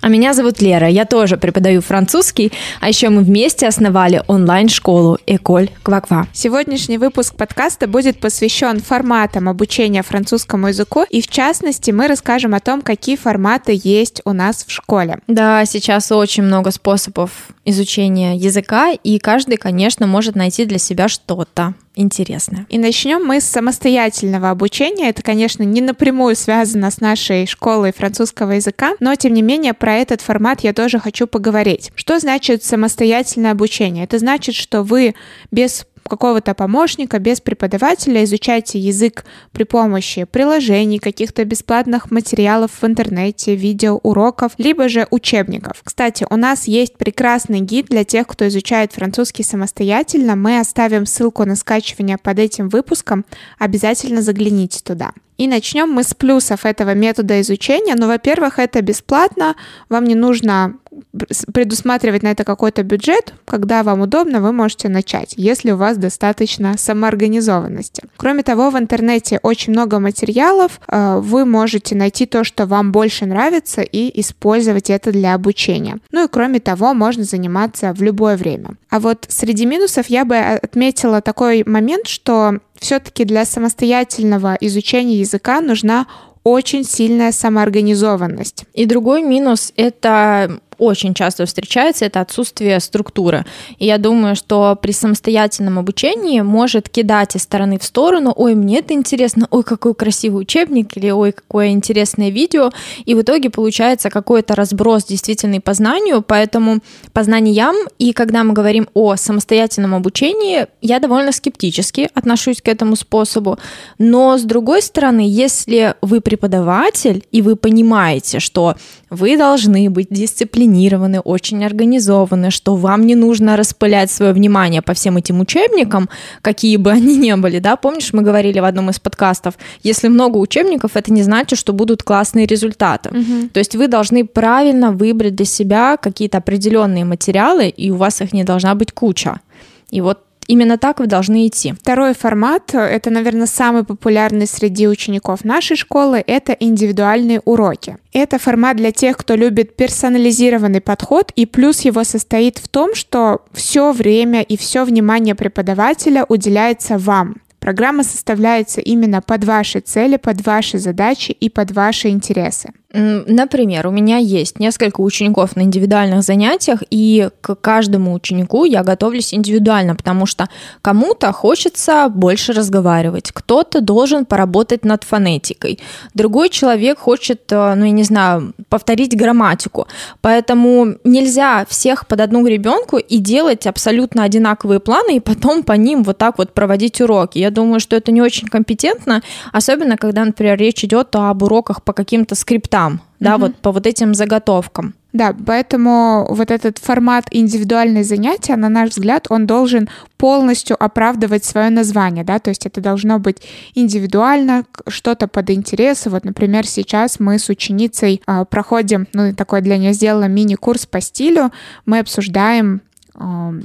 А меня зовут Лера, я тоже преподаю французский, а еще мы вместе основали онлайн-школу Эколь Кваква. Сегодняшний выпуск подкаста будет посвящен форматам обучения французскому языку, и в частности мы расскажем о том, какие форматы есть у нас в школе. Да, сейчас очень много способов изучения языка, и каждый, конечно, может найти для себя что-то интересное. И начнем мы с самостоятельного обучения. Это, конечно, не напрямую связано с нашей школой французского языка, но, тем не менее, про этот формат я тоже хочу поговорить. Что значит самостоятельное обучение? Это значит, что вы без какого-то помощника, без преподавателя изучайте язык при помощи приложений, каких-то бесплатных материалов в интернете, видеоуроков, либо же учебников. Кстати, у нас есть прекрасный гид для тех, кто изучает французский самостоятельно. Мы оставим ссылку на скачивание под этим выпуском. Обязательно загляните туда. И начнем мы с плюсов этого метода изучения. Ну, во-первых, это бесплатно, вам не нужно предусматривать на это какой-то бюджет, когда вам удобно, вы можете начать, если у вас достаточно самоорганизованности. Кроме того, в интернете очень много материалов, э, вы можете найти то, что вам больше нравится, и использовать это для обучения. Ну и кроме того, можно заниматься в любое время. А вот среди минусов я бы отметила такой момент, что все-таки для самостоятельного изучения языка нужна очень сильная самоорганизованность. И другой минус — это очень часто встречается, это отсутствие структуры. И я думаю, что при самостоятельном обучении может кидать из стороны в сторону, ой, мне это интересно, ой, какой красивый учебник, или ой, какое интересное видео, и в итоге получается какой-то разброс действительный по знанию, поэтому по знаниям, и когда мы говорим о самостоятельном обучении, я довольно скептически отношусь к этому способу, но с другой стороны, если вы преподаватель, и вы понимаете, что вы должны быть дисциплинированы, дисциплинированы, очень организованы, что вам не нужно распылять свое внимание по всем этим учебникам, какие бы они ни были, да, помнишь, мы говорили в одном из подкастов, если много учебников, это не значит, что будут классные результаты. Угу. То есть вы должны правильно выбрать для себя какие-то определенные материалы, и у вас их не должна быть куча. И вот Именно так вы должны идти. Второй формат, это, наверное, самый популярный среди учеников нашей школы, это индивидуальные уроки. Это формат для тех, кто любит персонализированный подход, и плюс его состоит в том, что все время и все внимание преподавателя уделяется вам. Программа составляется именно под ваши цели, под ваши задачи и под ваши интересы. Например, у меня есть несколько учеников на индивидуальных занятиях, и к каждому ученику я готовлюсь индивидуально, потому что кому-то хочется больше разговаривать, кто-то должен поработать над фонетикой, другой человек хочет, э, ну я не знаю, повторить грамматику. Поэтому нельзя всех под одну ребенку и делать абсолютно одинаковые планы, и потом по ним вот так вот проводить уроки. Я думаю, что это не очень компетентно, особенно когда, например, речь идет об уроках по каким-то скриптам там, да, угу. вот по вот этим заготовкам. Да, поэтому вот этот формат индивидуальное занятия, на наш взгляд, он должен полностью оправдывать свое название, да, то есть это должно быть индивидуально, что-то под интересы. Вот, например, сейчас мы с ученицей э, проходим, ну, такой для нее сделала мини-курс по стилю, мы обсуждаем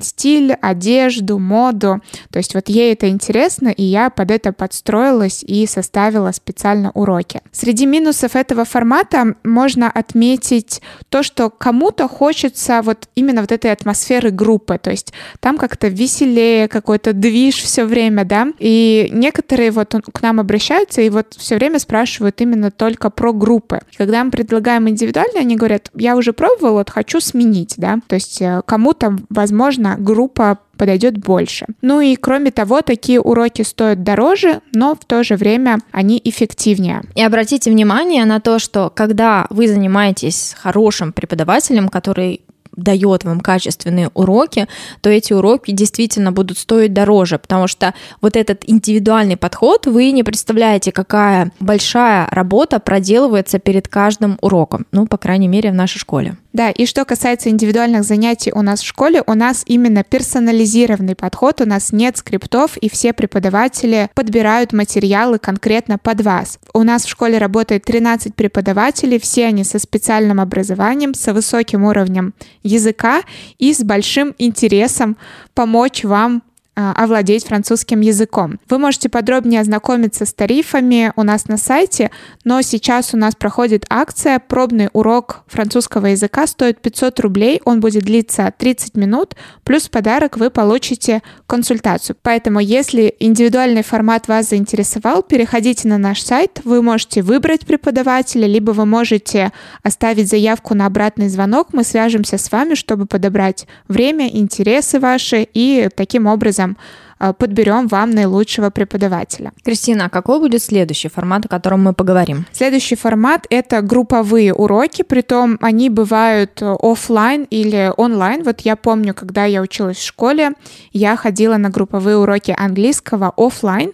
стиль, одежду, моду. То есть вот ей это интересно, и я под это подстроилась и составила специально уроки. Среди минусов этого формата можно отметить то, что кому-то хочется вот именно вот этой атмосферы группы, то есть там как-то веселее, какой-то движ все время, да, и некоторые вот к нам обращаются и вот все время спрашивают именно только про группы. Когда мы предлагаем индивидуально, они говорят, я уже пробовал, вот хочу сменить, да, то есть э, кому-то возможно, группа подойдет больше. Ну и кроме того, такие уроки стоят дороже, но в то же время они эффективнее. И обратите внимание на то, что когда вы занимаетесь хорошим преподавателем, который дает вам качественные уроки, то эти уроки действительно будут стоить дороже, потому что вот этот индивидуальный подход, вы не представляете, какая большая работа проделывается перед каждым уроком, ну, по крайней мере, в нашей школе. Да, и что касается индивидуальных занятий у нас в школе, у нас именно персонализированный подход, у нас нет скриптов, и все преподаватели подбирают материалы конкретно под вас. У нас в школе работает 13 преподавателей, все они со специальным образованием, со высоким уровнем языка и с большим интересом помочь вам овладеть французским языком. Вы можете подробнее ознакомиться с тарифами у нас на сайте, но сейчас у нас проходит акция «Пробный урок французского языка» стоит 500 рублей, он будет длиться 30 минут, плюс подарок вы получите консультацию. Поэтому, если индивидуальный формат вас заинтересовал, переходите на наш сайт, вы можете выбрать преподавателя, либо вы можете оставить заявку на обратный звонок, мы свяжемся с вами, чтобы подобрать время, интересы ваши и таким образом образом э, подберем вам наилучшего преподавателя. Кристина, а какой будет следующий формат, о котором мы поговорим? Следующий формат — это групповые уроки, притом они бывают э, офлайн или онлайн. Вот я помню, когда я училась в школе, я ходила на групповые уроки английского офлайн.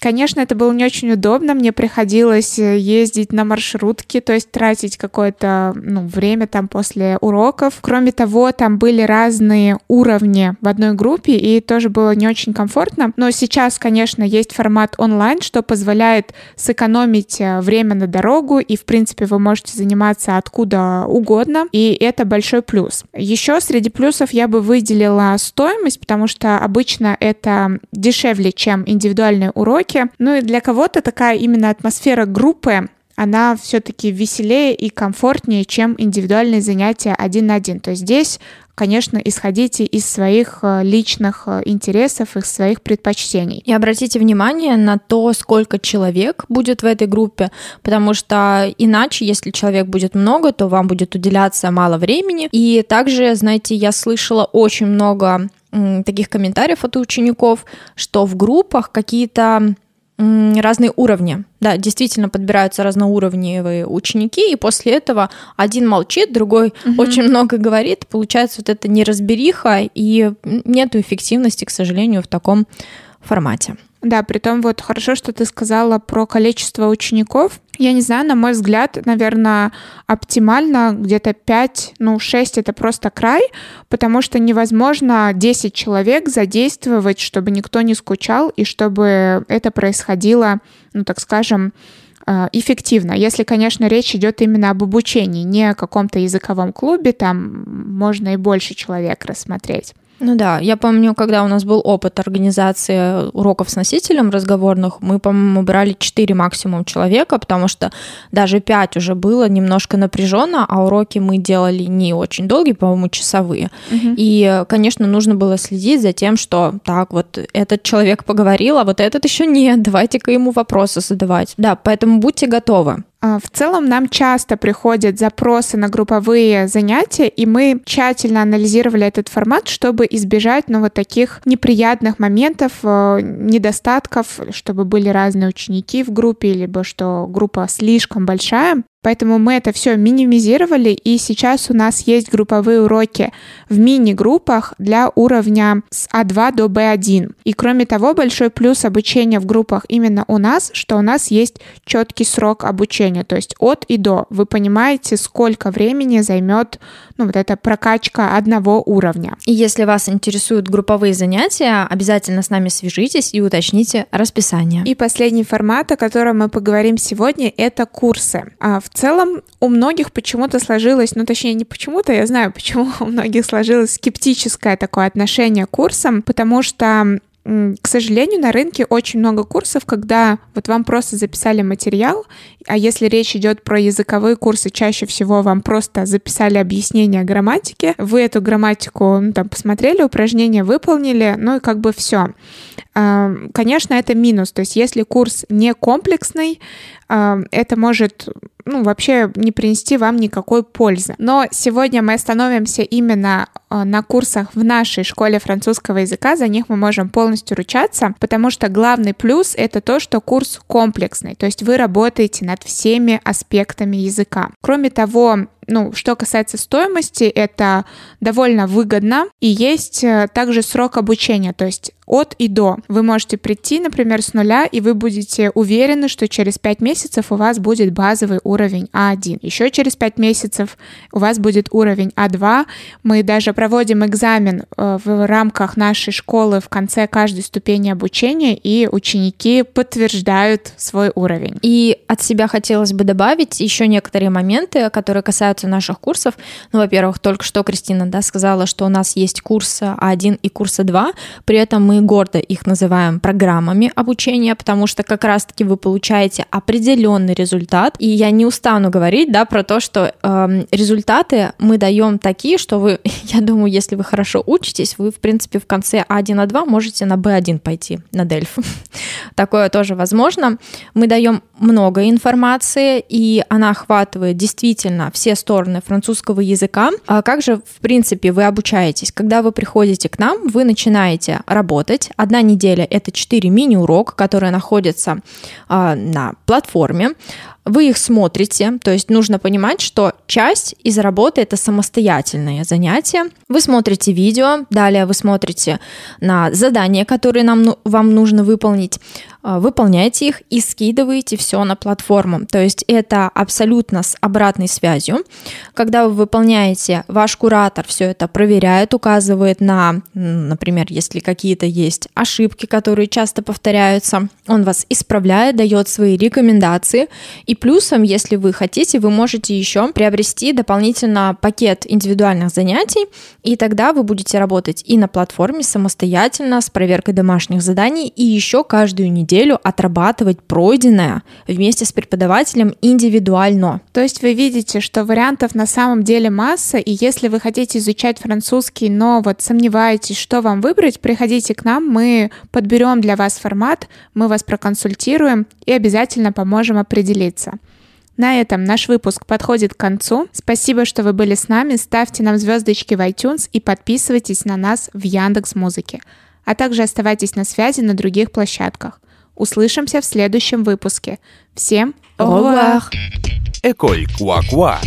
Конечно, это было не очень удобно, мне приходилось э, ездить на маршрутке, то есть тратить какое-то ну, время там после уроков. Кроме того, там были разные уровни в одной группе, и тоже было не очень комфортно. Но сейчас, конечно, есть формат онлайн, что позволяет сэкономить э, время на дорогу, и, в принципе, вы можете заниматься откуда угодно, и это большой плюс. Еще среди плюсов я бы выделила стоимость, потому что обычно это дешевле, чем индивидуальные уроки, уроки. Ну и для кого-то такая именно атмосфера группы она все-таки веселее и комфортнее, чем индивидуальные занятия один на один. То есть здесь конечно, исходите из своих э, личных э, интересов, из своих предпочтений. И обратите внимание на то, сколько человек будет в этой группе, потому что иначе, если человек будет много, то вам будет уделяться мало времени. И также, знаете, я слышала очень много таких комментариев от учеников, что в группах какие-то разные уровни. Да, действительно подбираются разноуровневые ученики, и после этого один молчит, другой угу. очень много говорит. Получается вот это неразбериха, и нету эффективности, к сожалению, в таком формате. Да, при том вот хорошо, что ты сказала про количество учеников. Я не знаю, на мой взгляд, наверное, оптимально где-то 5, ну 6 это просто край, потому что невозможно 10 человек задействовать, чтобы никто не скучал и чтобы это происходило, ну так скажем, э, эффективно. Если, конечно, речь идет именно об обучении, не о каком-то языковом клубе, там можно и больше человек рассмотреть. Ну да, я помню, когда у нас был опыт организации уроков с носителем разговорных, мы, по-моему, брали 4 максимум человека, потому что даже 5 уже было немножко напряженно, а уроки мы делали не очень долгие, по-моему, часовые. Угу. И, конечно, нужно было следить за тем, что так, вот этот человек поговорил, а вот этот еще нет, давайте-ка ему вопросы задавать. Да, поэтому будьте готовы. А, в целом нам часто приходят запросы на групповые занятия, и мы тщательно анализировали этот формат, чтобы избежать ну, вот таких неприятных моментов, э, недостатков, чтобы были разные ученики в группе, либо что группа слишком большая. Поэтому мы это все минимизировали, и сейчас у нас есть групповые уроки в мини-группах для уровня с А2 до Б1. И кроме того, большой плюс обучения в группах именно у нас, что у нас есть четкий срок обучения, то есть от и до. Вы понимаете, сколько времени займет ну, вот эта прокачка одного уровня. И если вас интересуют групповые занятия, обязательно с нами свяжитесь и уточните расписание. И последний формат, о котором мы поговорим сегодня, это курсы. А в в целом у многих почему-то сложилось, ну точнее не почему-то, я знаю, почему у многих сложилось скептическое такое отношение к курсам, потому что к сожалению, на рынке очень много курсов, когда вот вам просто записали материал, а если речь идет про языковые курсы, чаще всего вам просто записали объяснение грамматики, вы эту грамматику ну, там посмотрели, упражнения выполнили, ну и как бы все. Конечно, это минус, то есть если курс не комплексный, это может ну, вообще не принести вам никакой пользы. Но сегодня мы остановимся именно а, на курсах в нашей школе французского языка, за них мы можем полностью ручаться, потому что главный плюс — это то, что курс комплексный, то есть вы работаете над всеми аспектами языка. Кроме того, ну, что касается стоимости, это довольно выгодно, и есть э, также срок обучения, то есть от и до. Вы можете прийти, например, с нуля, и вы будете уверены, что через 5 месяцев у вас будет базовый уровень А1. Еще через 5 месяцев у вас будет уровень А2. Мы даже проводим экзамен э, в рамках нашей школы в конце каждой ступени обучения, и ученики подтверждают свой уровень. И от себя хотелось бы добавить еще некоторые моменты, которые касаются наших курсов. Ну, во-первых, только что Кристина да, сказала, что у нас есть курс А1 и курс А2, при этом мы гордо их называем программами обучения, потому что как раз-таки вы получаете определенный результат. И я не устану говорить, да, про то, что э, результаты мы даем такие, что вы, я думаю, если вы хорошо учитесь, вы, в принципе, в конце А1, А2 можете на B1 пойти, на Дельф. Такое тоже возможно. Мы даем много информации, и она охватывает действительно все стороны французского языка. А как же, в принципе, вы обучаетесь? Когда вы приходите к нам, вы начинаете работать. Одна неделя — это 4 мини-урока, которые находятся э, на платформе. Вы их смотрите, то есть нужно понимать, что часть из работы это самостоятельное занятие. Вы смотрите видео, далее вы смотрите на задания, которые нам, ну, вам нужно выполнить, а, выполняете их и скидываете все на платформу. То есть это абсолютно с обратной связью. Когда вы выполняете, ваш куратор все это проверяет, указывает на, например, если какие-то есть ошибки, которые часто повторяются, он вас исправляет, дает свои рекомендации. И плюсом, если вы хотите, вы можете еще приобрести дополнительно пакет индивидуальных занятий, и тогда вы будете работать и на платформе самостоятельно с проверкой домашних заданий, и еще каждую неделю неделю отрабатывать пройденное вместе с преподавателем индивидуально. То есть вы видите, что вариантов на самом деле масса, и если вы хотите изучать французский, но вот сомневаетесь, что вам выбрать, приходите к нам, мы подберем для вас формат, мы вас проконсультируем и обязательно поможем определиться. На этом наш выпуск подходит к концу. Спасибо, что вы были с нами. Ставьте нам звездочки в iTunes и подписывайтесь на нас в Яндекс Музыке. А также оставайтесь на связи на других площадках. Услышимся в следующем выпуске. Всем au revoir! Quoi Quoi